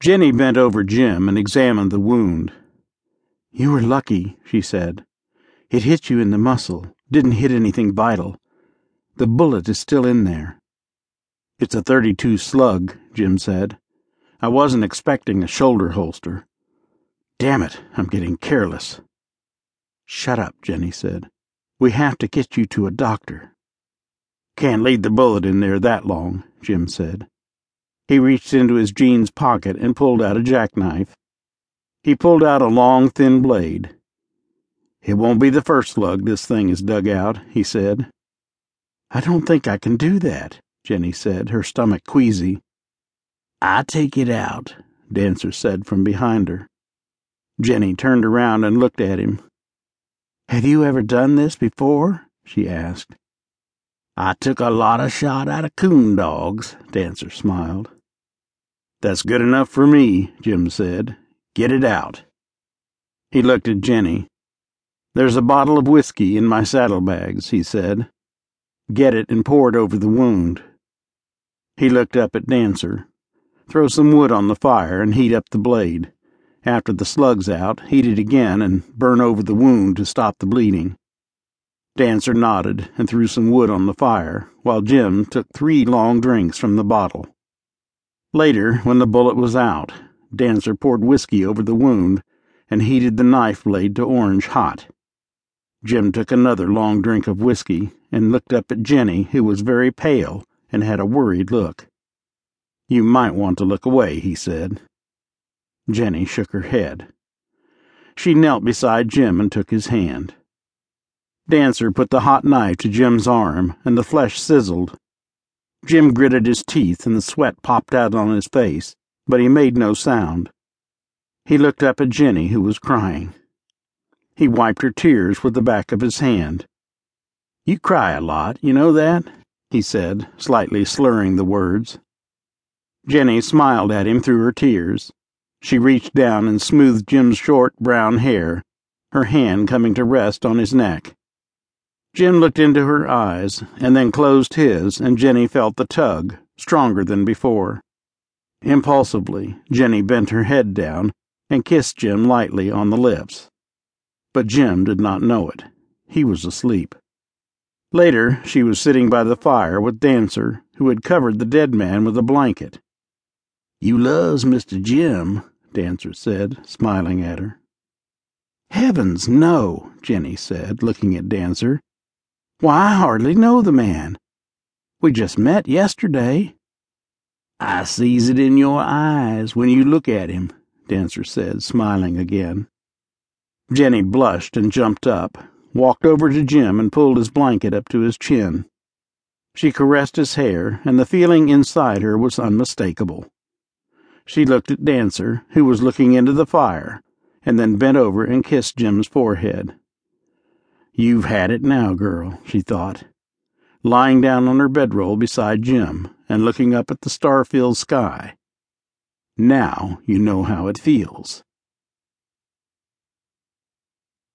Jenny bent over Jim and examined the wound. You were lucky, she said. It hit you in the muscle, didn't hit anything vital. The bullet is still in there. It's a 32 slug, Jim said. I wasn't expecting a shoulder holster. Damn it, I'm getting careless. Shut up, Jenny said. We have to get you to a doctor. Can't leave the bullet in there that long, Jim said. He reached into his jeans pocket and pulled out a jackknife. He pulled out a long, thin blade. It won't be the first slug this thing has dug out, he said. I don't think I can do that, Jenny said, her stomach queasy. I take it out, Dancer said from behind her. Jenny turned around and looked at him. Have you ever done this before? she asked. I took a lot of shot out of coon dogs, Dancer smiled. That's good enough for me, Jim said. Get it out. He looked at Jenny. There's a bottle of whiskey in my saddlebags, he said. Get it and pour it over the wound. He looked up at Dancer. Throw some wood on the fire and heat up the blade. After the slug's out, heat it again and burn over the wound to stop the bleeding. Dancer nodded and threw some wood on the fire, while Jim took three long drinks from the bottle. Later, when the bullet was out, Dancer poured whiskey over the wound and heated the knife blade to orange hot. Jim took another long drink of whiskey and looked up at Jenny, who was very pale and had a worried look. You might want to look away, he said. Jenny shook her head. She knelt beside Jim and took his hand. Dancer put the hot knife to Jim's arm, and the flesh sizzled Jim gritted his teeth and the sweat popped out on his face, but he made no sound. He looked up at Jenny, who was crying. He wiped her tears with the back of his hand. You cry a lot, you know that? he said, slightly slurring the words. Jenny smiled at him through her tears. She reached down and smoothed Jim's short brown hair, her hand coming to rest on his neck. Jim looked into her eyes and then closed his, and Jenny felt the tug, stronger than before. Impulsively, Jenny bent her head down and kissed Jim lightly on the lips. But Jim did not know it. He was asleep. Later, she was sitting by the fire with Dancer, who had covered the dead man with a blanket. You loves Mr. Jim, Dancer said, smiling at her. Heavens, no, Jenny said, looking at Dancer. Why, I hardly know the man. We just met yesterday. I sees it in your eyes when you look at him, Dancer said, smiling again. Jenny blushed and jumped up, walked over to Jim and pulled his blanket up to his chin. She caressed his hair, and the feeling inside her was unmistakable. She looked at Dancer, who was looking into the fire, and then bent over and kissed Jim's forehead. You've had it now, girl, she thought, lying down on her bedroll beside Jim and looking up at the star filled sky. Now you know how it feels.